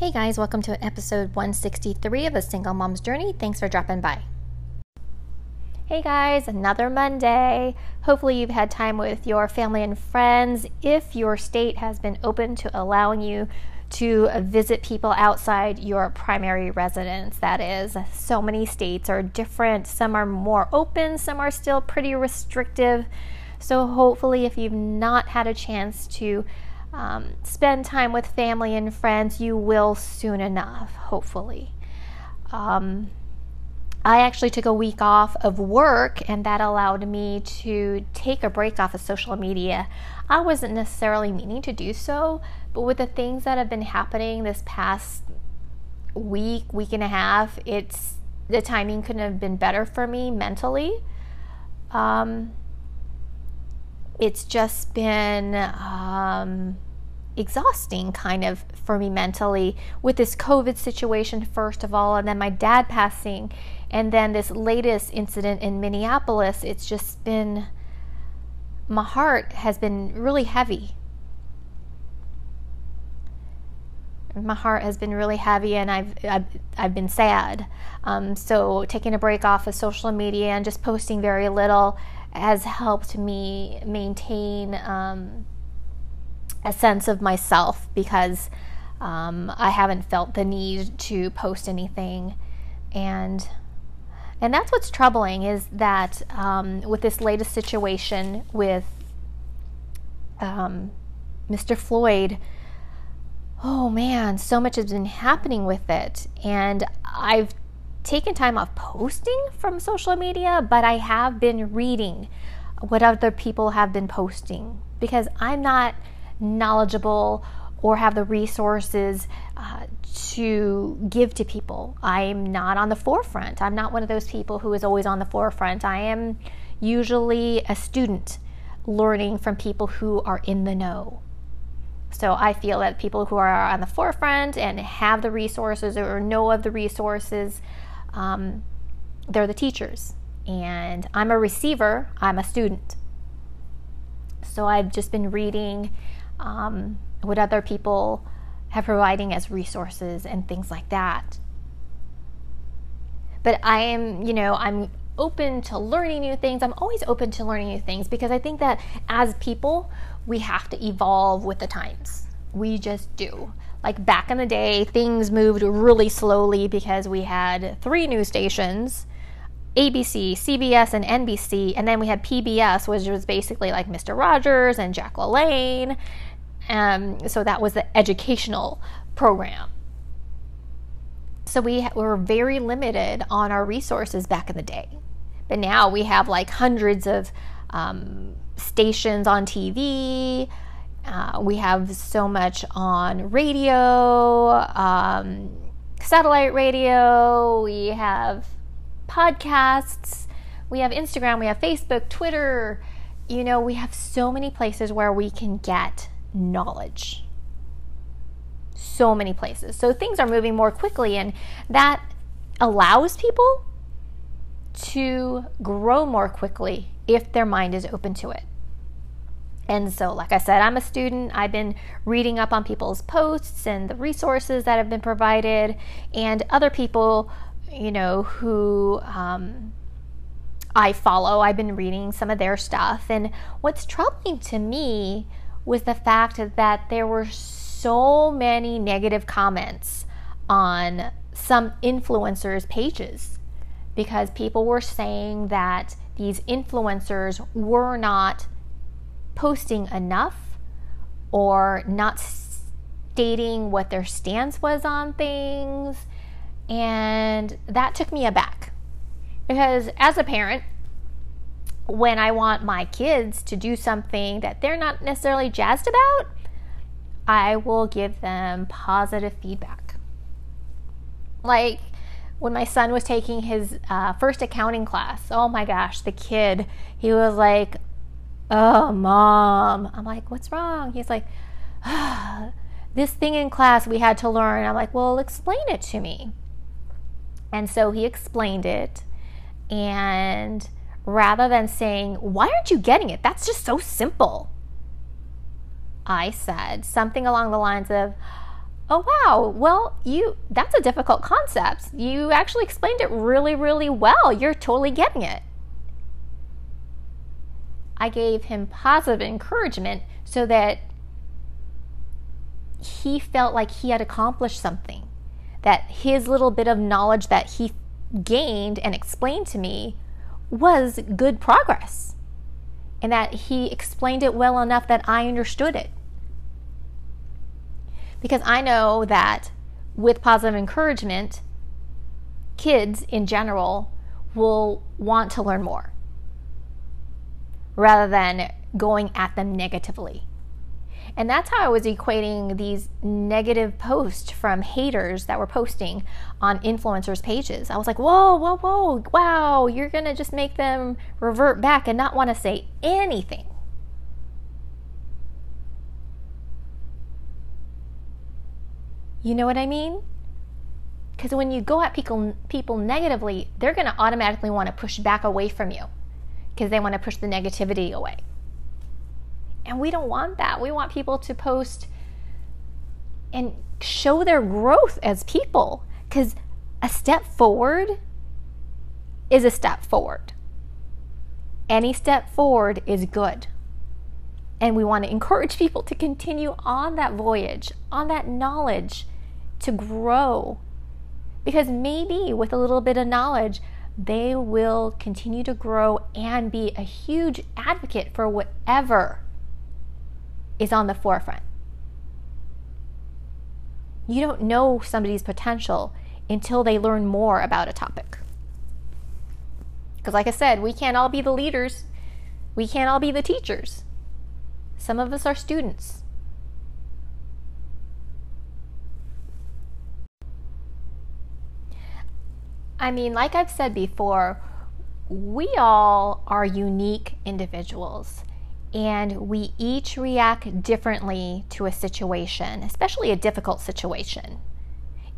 Hey guys, welcome to episode 163 of The Single Mom's Journey. Thanks for dropping by. Hey guys, another Monday. Hopefully, you've had time with your family and friends. If your state has been open to allowing you to visit people outside your primary residence, that is, so many states are different. Some are more open, some are still pretty restrictive. So, hopefully, if you've not had a chance to um, spend time with family and friends, you will soon enough, hopefully. Um, I actually took a week off of work, and that allowed me to take a break off of social media. I wasn't necessarily meaning to do so, but with the things that have been happening this past week, week and a half, it's the timing couldn't have been better for me mentally. Um, it's just been um, exhausting kind of for me mentally with this COVID situation, first of all, and then my dad passing, and then this latest incident in Minneapolis. It's just been, my heart has been really heavy. My heart has been really heavy, and I've I've, I've been sad. Um, so taking a break off of social media and just posting very little has helped me maintain um, a sense of myself because um, I haven't felt the need to post anything, and and that's what's troubling is that um, with this latest situation with um, Mr. Floyd. Oh man, so much has been happening with it, and I've taken time off posting from social media, but I have been reading what other people have been posting because I'm not knowledgeable or have the resources uh, to give to people. I'm not on the forefront. I'm not one of those people who is always on the forefront. I am usually a student learning from people who are in the know. So I feel that people who are on the forefront and have the resources or know of the resources um, they're the teachers. And I'm a receiver, I'm a student. So I've just been reading um, what other people have providing as resources and things like that. But I am, you know, I'm open to learning new things. I'm always open to learning new things because I think that as people, we have to evolve with the times. We just do. Like back in the day, things moved really slowly because we had three news stations ABC, CBS, and NBC, and then we had PBS, which was basically like Mr. Rogers and Jack LaLanne. Um, so that was the educational program. So we were very limited on our resources back in the day. But now we have like hundreds of um, stations on TV, uh, we have so much on radio, um, satellite radio, we have podcasts, we have Instagram, we have Facebook, Twitter. You know, we have so many places where we can get knowledge. So many places. So things are moving more quickly, and that allows people to grow more quickly if their mind is open to it. And so, like I said, I'm a student. I've been reading up on people's posts and the resources that have been provided, and other people, you know, who um, I follow. I've been reading some of their stuff. And what's troubling to me was the fact that there were so many negative comments on some influencers' pages because people were saying that these influencers were not posting enough or not stating what their stance was on things. And that took me aback. Because as a parent, when I want my kids to do something that they're not necessarily jazzed about, I will give them positive feedback. Like when my son was taking his uh, first accounting class, oh my gosh, the kid, he was like, Oh, mom. I'm like, What's wrong? He's like, ah, This thing in class we had to learn. I'm like, Well, explain it to me. And so he explained it. And rather than saying, Why aren't you getting it? That's just so simple. I said something along the lines of, oh wow well you that's a difficult concept you actually explained it really really well you're totally getting it i gave him positive encouragement so that he felt like he had accomplished something that his little bit of knowledge that he gained and explained to me was good progress and that he explained it well enough that i understood it. Because I know that with positive encouragement, kids in general will want to learn more rather than going at them negatively. And that's how I was equating these negative posts from haters that were posting on influencers' pages. I was like, whoa, whoa, whoa, wow, you're going to just make them revert back and not want to say anything. You know what I mean? Because when you go at people, people negatively, they're going to automatically want to push back away from you because they want to push the negativity away. And we don't want that. We want people to post and show their growth as people because a step forward is a step forward. Any step forward is good. And we want to encourage people to continue on that voyage, on that knowledge, to grow. Because maybe with a little bit of knowledge, they will continue to grow and be a huge advocate for whatever is on the forefront. You don't know somebody's potential until they learn more about a topic. Because, like I said, we can't all be the leaders, we can't all be the teachers. Some of us are students. I mean, like I've said before, we all are unique individuals and we each react differently to a situation, especially a difficult situation.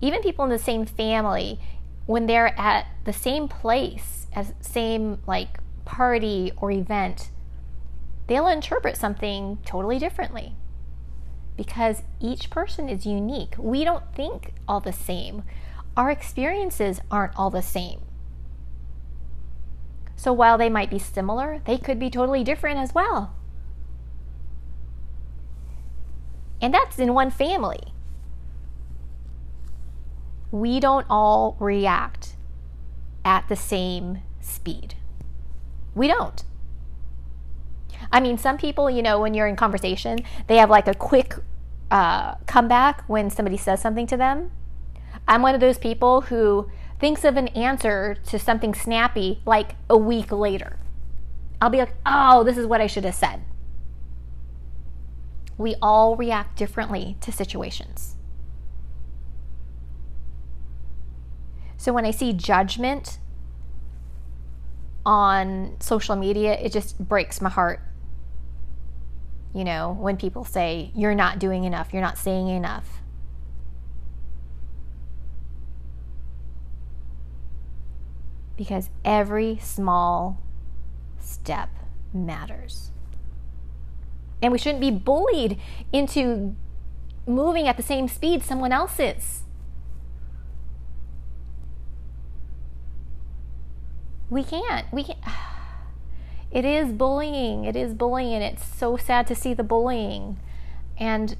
Even people in the same family, when they're at the same place, as same like party or event, they'll interpret something totally differently because each person is unique. We don't think all the same our experiences aren't all the same. So while they might be similar, they could be totally different as well. And that's in one family. We don't all react at the same speed. We don't. I mean, some people, you know, when you're in conversation, they have like a quick uh, comeback when somebody says something to them I'm one of those people who thinks of an answer to something snappy like a week later. I'll be like, oh, this is what I should have said. We all react differently to situations. So when I see judgment on social media, it just breaks my heart. You know, when people say, you're not doing enough, you're not saying enough. Because every small step matters. And we shouldn't be bullied into moving at the same speed someone else is. We can't. We can't. It is bullying. It is bullying, it's so sad to see the bullying. And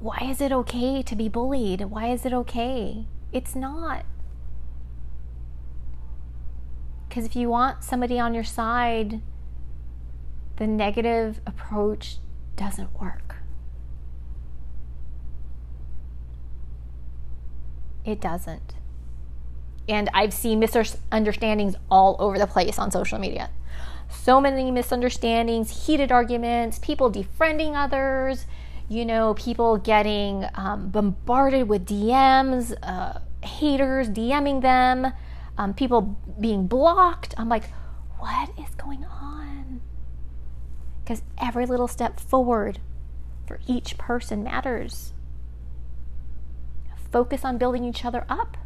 why is it okay to be bullied? Why is it okay? It's not. Because if you want somebody on your side, the negative approach doesn't work. It doesn't. And I've seen misunderstandings all over the place on social media. So many misunderstandings, heated arguments, people defriending others, you know, people getting um, bombarded with DMs, uh, haters DMing them, um, people being blocked. I'm like, what is going on? Because every little step forward for each person matters. Focus on building each other up.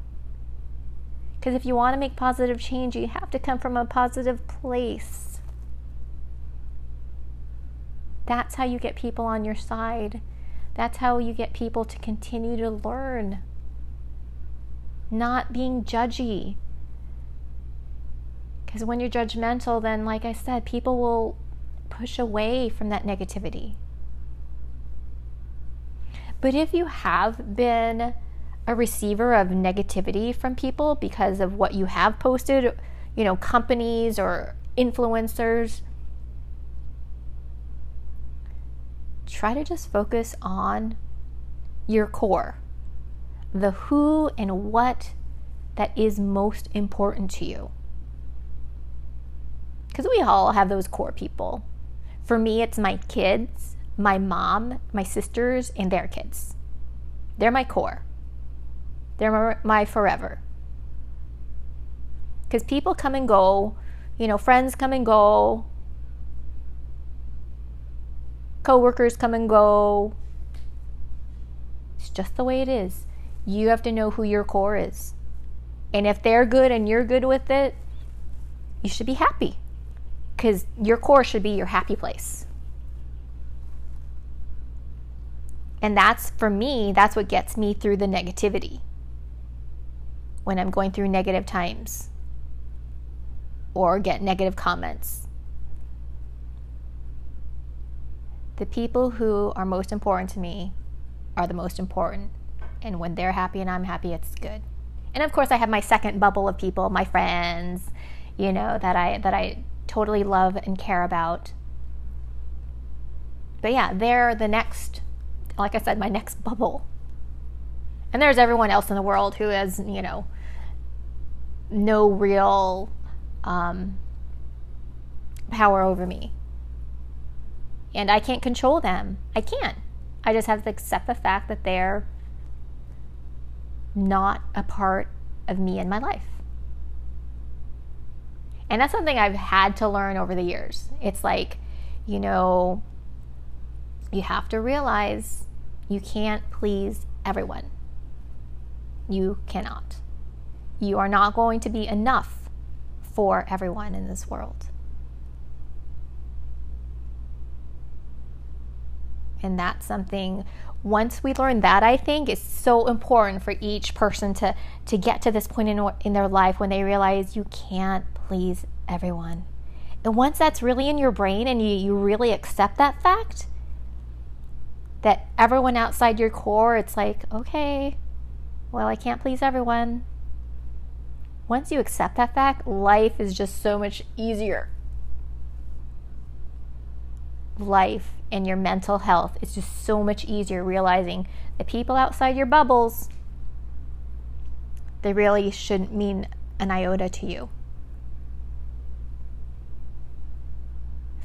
Because if you want to make positive change, you have to come from a positive place. That's how you get people on your side. That's how you get people to continue to learn. Not being judgy. Because when you're judgmental, then, like I said, people will push away from that negativity. But if you have been a receiver of negativity from people because of what you have posted, you know, companies or influencers, try to just focus on your core, the who and what that is most important to you. Because we all have those core people. For me, it's my kids, my mom, my sisters, and their kids. They're my core. They're my forever. Because people come and go, you know, friends come and go, coworkers come and go. It's just the way it is. You have to know who your core is. And if they're good and you're good with it, you should be happy. Because your core should be your happy place. And that's for me, that's what gets me through the negativity when I'm going through negative times or get negative comments. The people who are most important to me are the most important. And when they're happy and I'm happy, it's good. And of course, I have my second bubble of people, my friends, you know, that I that I totally love and care about. But yeah, they're the next like I said, my next bubble. And there's everyone else in the world who has, you know, no real um, power over me. And I can't control them. I can't. I just have to accept the fact that they're not a part of me and my life. And that's something I've had to learn over the years. It's like, you know, you have to realize you can't please everyone. You cannot. You are not going to be enough for everyone in this world. And that's something once we learn that I think is so important for each person to to get to this point in in their life when they realize you can't please everyone. And once that's really in your brain and you, you really accept that fact, that everyone outside your core, it's like, okay, well, I can't please everyone. Once you accept that fact, life is just so much easier. Life and your mental health is just so much easier realizing that people outside your bubbles, they really shouldn't mean an iota to you.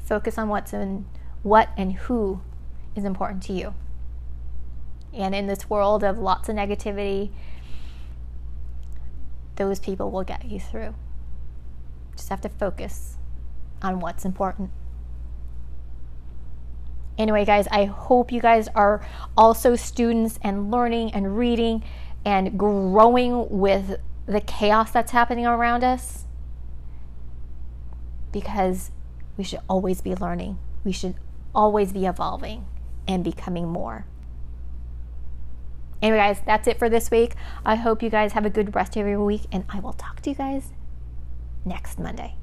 Focus on what's in what and who is important to you. And in this world of lots of negativity, those people will get you through. Just have to focus on what's important. Anyway, guys, I hope you guys are also students and learning and reading and growing with the chaos that's happening around us because we should always be learning. We should always be evolving and becoming more. Anyway, guys, that's it for this week. I hope you guys have a good rest of your week, and I will talk to you guys next Monday.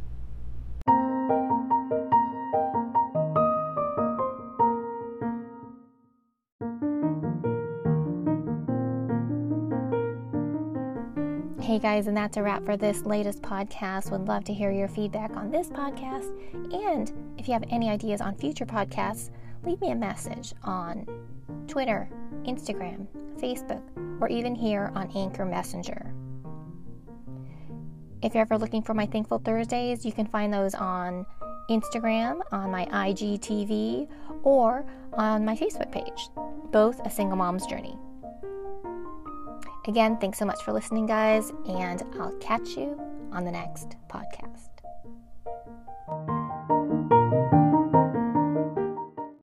Guys, and that's a wrap for this latest podcast. Would love to hear your feedback on this podcast. And if you have any ideas on future podcasts, leave me a message on Twitter, Instagram, Facebook, or even here on Anchor Messenger. If you're ever looking for my Thankful Thursdays, you can find those on Instagram, on my IGTV, or on my Facebook page, both a single mom's journey. Again, thanks so much for listening, guys, and I'll catch you on the next podcast.